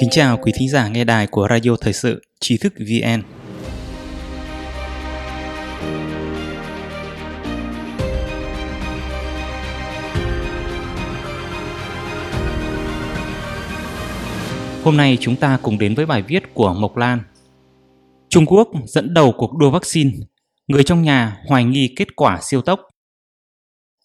Kính chào quý thính giả nghe đài của Radio Thời sự Trí thức VN. Hôm nay chúng ta cùng đến với bài viết của Mộc Lan. Trung Quốc dẫn đầu cuộc đua vaccine, người trong nhà hoài nghi kết quả siêu tốc.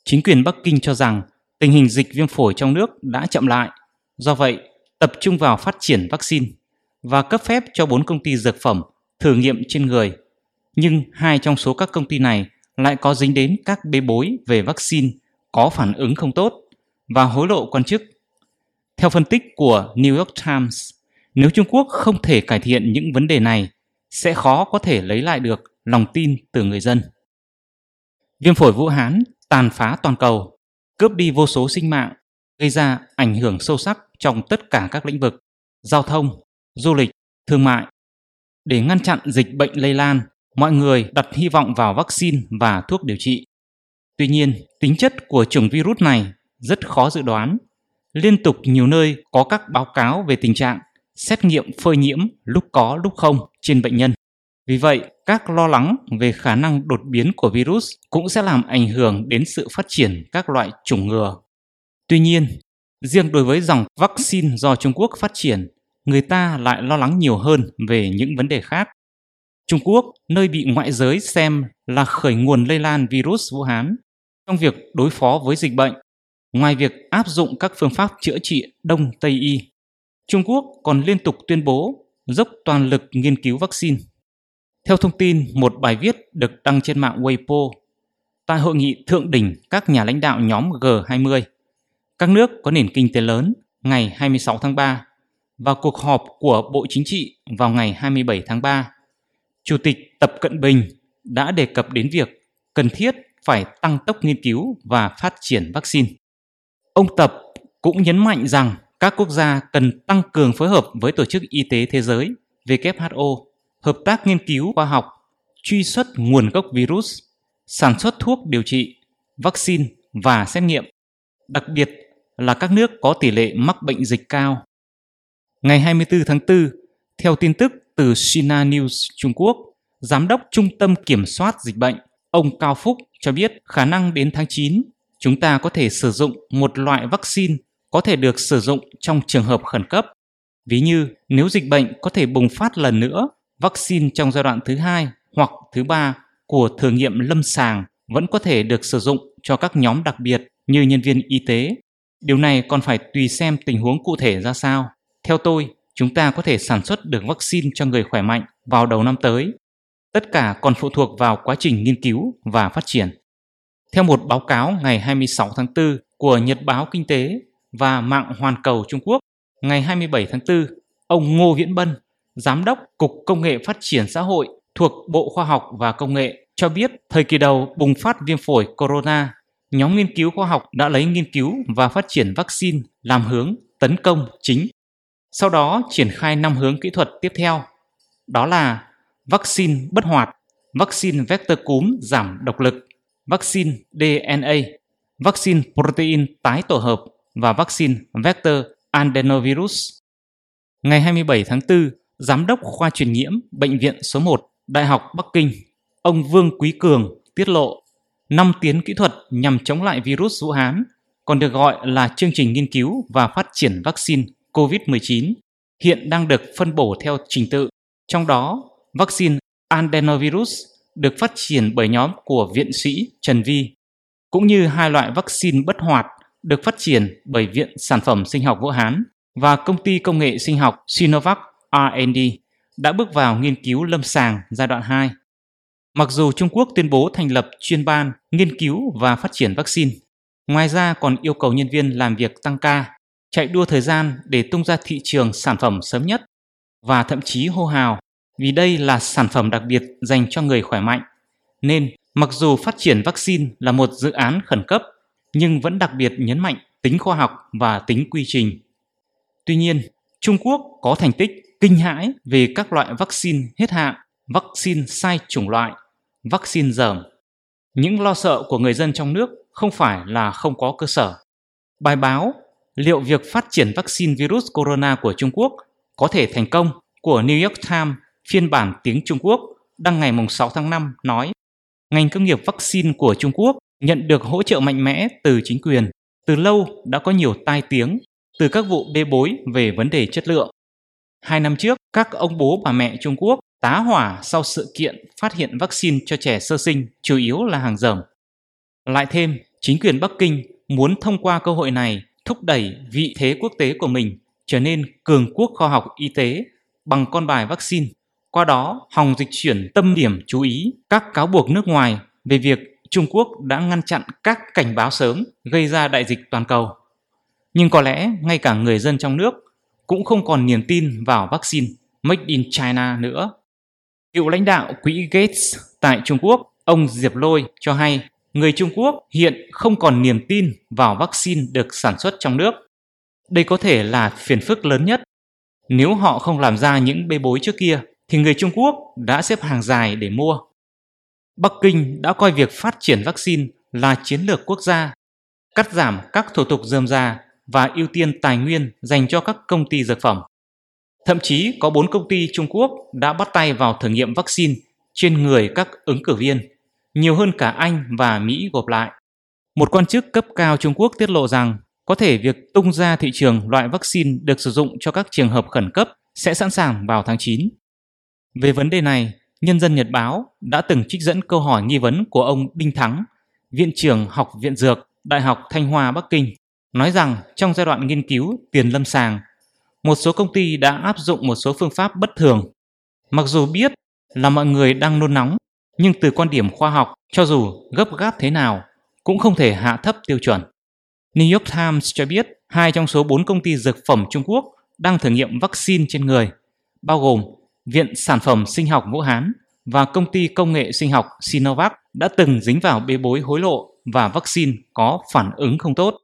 Chính quyền Bắc Kinh cho rằng tình hình dịch viêm phổi trong nước đã chậm lại, do vậy tập trung vào phát triển vaccine và cấp phép cho 4 công ty dược phẩm thử nghiệm trên người. Nhưng hai trong số các công ty này lại có dính đến các bê bối về vaccine có phản ứng không tốt và hối lộ quan chức. Theo phân tích của New York Times, nếu Trung Quốc không thể cải thiện những vấn đề này, sẽ khó có thể lấy lại được lòng tin từ người dân. Viêm phổi Vũ Hán tàn phá toàn cầu, cướp đi vô số sinh mạng, gây ra ảnh hưởng sâu sắc trong tất cả các lĩnh vực giao thông, du lịch, thương mại. Để ngăn chặn dịch bệnh lây lan, mọi người đặt hy vọng vào vaccine và thuốc điều trị. Tuy nhiên, tính chất của chủng virus này rất khó dự đoán. Liên tục nhiều nơi có các báo cáo về tình trạng xét nghiệm phơi nhiễm lúc có lúc không trên bệnh nhân. Vì vậy, các lo lắng về khả năng đột biến của virus cũng sẽ làm ảnh hưởng đến sự phát triển các loại chủng ngừa. Tuy nhiên, riêng đối với dòng vaccine do Trung Quốc phát triển, người ta lại lo lắng nhiều hơn về những vấn đề khác. Trung Quốc, nơi bị ngoại giới xem là khởi nguồn lây lan virus Vũ Hán, trong việc đối phó với dịch bệnh, ngoài việc áp dụng các phương pháp chữa trị Đông Tây Y, Trung Quốc còn liên tục tuyên bố dốc toàn lực nghiên cứu vaccine. Theo thông tin một bài viết được đăng trên mạng Weibo, tại hội nghị thượng đỉnh các nhà lãnh đạo nhóm G20, các nước có nền kinh tế lớn ngày 26 tháng 3 và cuộc họp của Bộ Chính trị vào ngày 27 tháng 3, Chủ tịch Tập Cận Bình đã đề cập đến việc cần thiết phải tăng tốc nghiên cứu và phát triển vaccine. Ông Tập cũng nhấn mạnh rằng các quốc gia cần tăng cường phối hợp với Tổ chức Y tế Thế giới WHO, hợp tác nghiên cứu khoa học, truy xuất nguồn gốc virus, sản xuất thuốc điều trị, vaccine và xét nghiệm, đặc biệt là các nước có tỷ lệ mắc bệnh dịch cao. Ngày 24 tháng 4, theo tin tức từ China News Trung Quốc, Giám đốc Trung tâm Kiểm soát Dịch bệnh, ông Cao Phúc cho biết khả năng đến tháng 9, chúng ta có thể sử dụng một loại vaccine có thể được sử dụng trong trường hợp khẩn cấp. Ví như nếu dịch bệnh có thể bùng phát lần nữa, vaccine trong giai đoạn thứ hai hoặc thứ ba của thử nghiệm lâm sàng vẫn có thể được sử dụng cho các nhóm đặc biệt như nhân viên y tế. Điều này còn phải tùy xem tình huống cụ thể ra sao. Theo tôi, chúng ta có thể sản xuất được vaccine cho người khỏe mạnh vào đầu năm tới. Tất cả còn phụ thuộc vào quá trình nghiên cứu và phát triển. Theo một báo cáo ngày 26 tháng 4 của Nhật báo Kinh tế và mạng Hoàn cầu Trung Quốc, ngày 27 tháng 4, ông Ngô Viễn Bân, Giám đốc Cục Công nghệ Phát triển Xã hội thuộc Bộ Khoa học và Công nghệ cho biết thời kỳ đầu bùng phát viêm phổi corona, nhóm nghiên cứu khoa học đã lấy nghiên cứu và phát triển vaccine làm hướng tấn công chính. Sau đó triển khai năm hướng kỹ thuật tiếp theo, đó là vaccine bất hoạt, vaccine vector cúm giảm độc lực, vaccine DNA, vaccine protein tái tổ hợp và vaccine vector adenovirus. Ngày 27 tháng 4, Giám đốc khoa truyền nhiễm Bệnh viện số 1 Đại học Bắc Kinh, ông Vương Quý Cường tiết lộ 5 tiến kỹ thuật nhằm chống lại virus Vũ Hán, còn được gọi là chương trình nghiên cứu và phát triển vaccine COVID-19, hiện đang được phân bổ theo trình tự. Trong đó, vaccine adenovirus được phát triển bởi nhóm của viện sĩ Trần Vi, cũng như hai loại vaccine bất hoạt được phát triển bởi Viện Sản phẩm Sinh học Vũ Hán và công ty công nghệ sinh học Sinovac R&D đã bước vào nghiên cứu lâm sàng giai đoạn 2. Mặc dù Trung Quốc tuyên bố thành lập chuyên ban nghiên cứu và phát triển vaccine, ngoài ra còn yêu cầu nhân viên làm việc tăng ca, chạy đua thời gian để tung ra thị trường sản phẩm sớm nhất và thậm chí hô hào vì đây là sản phẩm đặc biệt dành cho người khỏe mạnh. Nên mặc dù phát triển vaccine là một dự án khẩn cấp nhưng vẫn đặc biệt nhấn mạnh tính khoa học và tính quy trình. Tuy nhiên, Trung Quốc có thành tích kinh hãi về các loại vaccine hết hạn, vaccine sai chủng loại, vaccine dởm. Những lo sợ của người dân trong nước không phải là không có cơ sở. Bài báo liệu việc phát triển vaccine virus corona của Trung Quốc có thể thành công của New York Times phiên bản tiếng Trung Quốc đăng ngày 6 tháng 5 nói ngành công nghiệp vaccine của Trung Quốc nhận được hỗ trợ mạnh mẽ từ chính quyền. Từ lâu đã có nhiều tai tiếng từ các vụ bê bối về vấn đề chất lượng. Hai năm trước, các ông bố bà mẹ Trung Quốc tá hỏa sau sự kiện phát hiện vaccine cho trẻ sơ sinh chủ yếu là hàng rởm. Lại thêm, chính quyền Bắc Kinh muốn thông qua cơ hội này thúc đẩy vị thế quốc tế của mình trở nên cường quốc khoa học y tế bằng con bài vaccine. Qua đó, hòng dịch chuyển tâm điểm chú ý các cáo buộc nước ngoài về việc Trung Quốc đã ngăn chặn các cảnh báo sớm gây ra đại dịch toàn cầu. Nhưng có lẽ ngay cả người dân trong nước cũng không còn niềm tin vào vaccine Made in China nữa. Cựu lãnh đạo quỹ Gates tại Trung Quốc, ông Diệp Lôi cho hay người Trung Quốc hiện không còn niềm tin vào vaccine được sản xuất trong nước. Đây có thể là phiền phức lớn nhất. Nếu họ không làm ra những bê bối trước kia, thì người Trung Quốc đã xếp hàng dài để mua. Bắc Kinh đã coi việc phát triển vaccine là chiến lược quốc gia, cắt giảm các thủ tục dườm già và ưu tiên tài nguyên dành cho các công ty dược phẩm. Thậm chí có 4 công ty Trung Quốc đã bắt tay vào thử nghiệm vaccine trên người các ứng cử viên, nhiều hơn cả Anh và Mỹ gộp lại. Một quan chức cấp cao Trung Quốc tiết lộ rằng có thể việc tung ra thị trường loại vaccine được sử dụng cho các trường hợp khẩn cấp sẽ sẵn sàng vào tháng 9. Về vấn đề này, Nhân dân Nhật Báo đã từng trích dẫn câu hỏi nghi vấn của ông Đinh Thắng, Viện trưởng Học viện Dược, Đại học Thanh Hoa Bắc Kinh, nói rằng trong giai đoạn nghiên cứu tiền lâm sàng, một số công ty đã áp dụng một số phương pháp bất thường. Mặc dù biết là mọi người đang nôn nóng, nhưng từ quan điểm khoa học, cho dù gấp gáp thế nào, cũng không thể hạ thấp tiêu chuẩn. New York Times cho biết hai trong số bốn công ty dược phẩm Trung Quốc đang thử nghiệm vaccine trên người, bao gồm Viện Sản phẩm Sinh học Vũ Hán và công ty công nghệ sinh học Sinovac đã từng dính vào bê bối hối lộ và vaccine có phản ứng không tốt.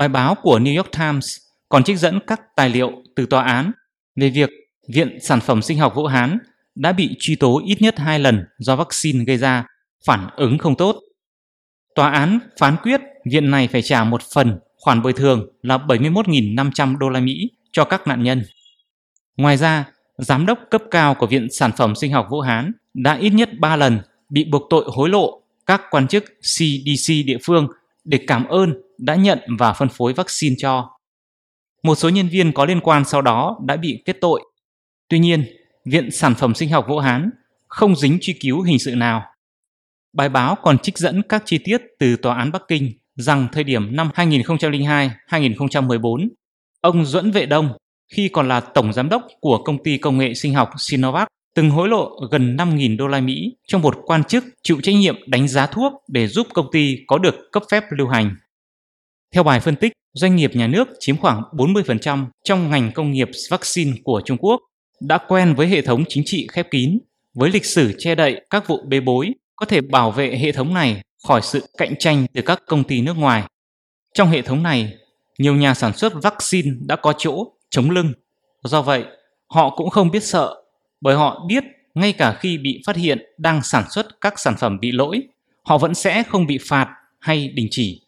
Bài báo của New York Times còn trích dẫn các tài liệu từ tòa án về việc Viện Sản phẩm Sinh học Vũ Hán đã bị truy tố ít nhất hai lần do vaccine gây ra phản ứng không tốt. Tòa án phán quyết viện này phải trả một phần khoản bồi thường là 71.500 đô la Mỹ cho các nạn nhân. Ngoài ra, giám đốc cấp cao của Viện Sản phẩm Sinh học Vũ Hán đã ít nhất 3 lần bị buộc tội hối lộ các quan chức CDC địa phương để cảm ơn đã nhận và phân phối vaccine cho. Một số nhân viên có liên quan sau đó đã bị kết tội. Tuy nhiên, Viện Sản phẩm Sinh học Vũ Hán không dính truy cứu hình sự nào. Bài báo còn trích dẫn các chi tiết từ Tòa án Bắc Kinh rằng thời điểm năm 2002-2014, ông Duẫn Vệ Đông khi còn là tổng giám đốc của công ty công nghệ sinh học Sinovac từng hối lộ gần 5.000 đô la Mỹ cho một quan chức chịu trách nhiệm đánh giá thuốc để giúp công ty có được cấp phép lưu hành. Theo bài phân tích, doanh nghiệp nhà nước chiếm khoảng 40% trong ngành công nghiệp vaccine của Trung Quốc đã quen với hệ thống chính trị khép kín, với lịch sử che đậy các vụ bê bối có thể bảo vệ hệ thống này khỏi sự cạnh tranh từ các công ty nước ngoài. Trong hệ thống này, nhiều nhà sản xuất vaccine đã có chỗ chống lưng. Do vậy, họ cũng không biết sợ bởi họ biết ngay cả khi bị phát hiện đang sản xuất các sản phẩm bị lỗi, họ vẫn sẽ không bị phạt hay đình chỉ.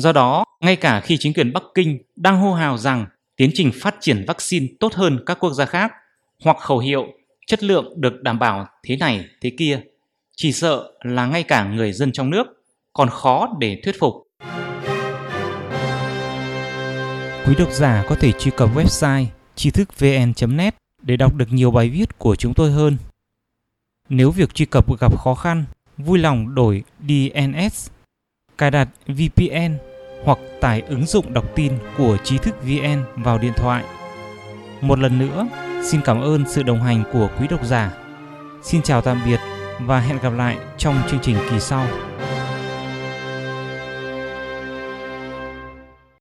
Do đó, ngay cả khi chính quyền Bắc Kinh đang hô hào rằng tiến trình phát triển vaccine tốt hơn các quốc gia khác hoặc khẩu hiệu chất lượng được đảm bảo thế này thế kia, chỉ sợ là ngay cả người dân trong nước còn khó để thuyết phục. Quý độc giả có thể truy cập website tri thức vn.net để đọc được nhiều bài viết của chúng tôi hơn. Nếu việc truy cập gặp khó khăn, vui lòng đổi DNS, cài đặt VPN hoặc tải ứng dụng đọc tin của trí thức VN vào điện thoại. Một lần nữa, xin cảm ơn sự đồng hành của quý độc giả. Xin chào tạm biệt và hẹn gặp lại trong chương trình kỳ sau.